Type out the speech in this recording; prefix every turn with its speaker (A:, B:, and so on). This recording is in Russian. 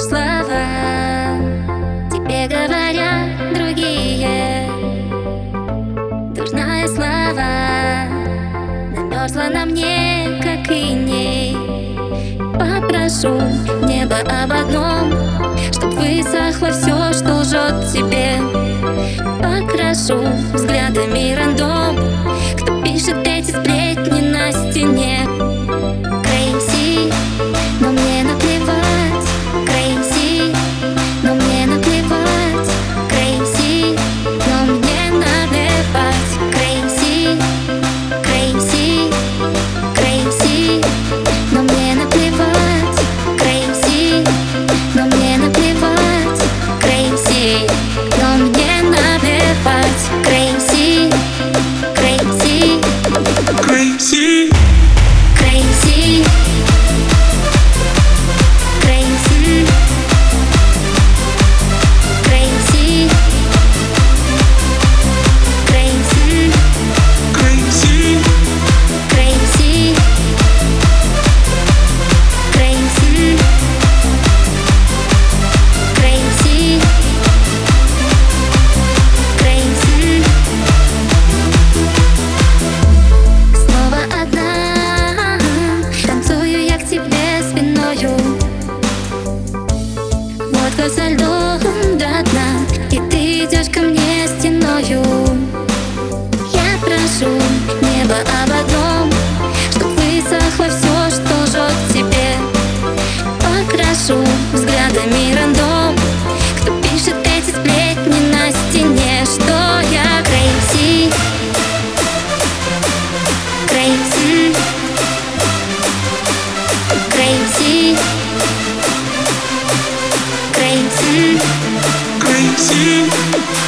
A: слова. Тебе говорят другие. Дурная слова Намерзла на мне, как и ней. Попрошу небо об одном Чтоб высохло все, что лжет тебе. Покрашу взглядами рандом лодка со льдом до дна И ты идешь ко мне стеною. Я прошу небо об you.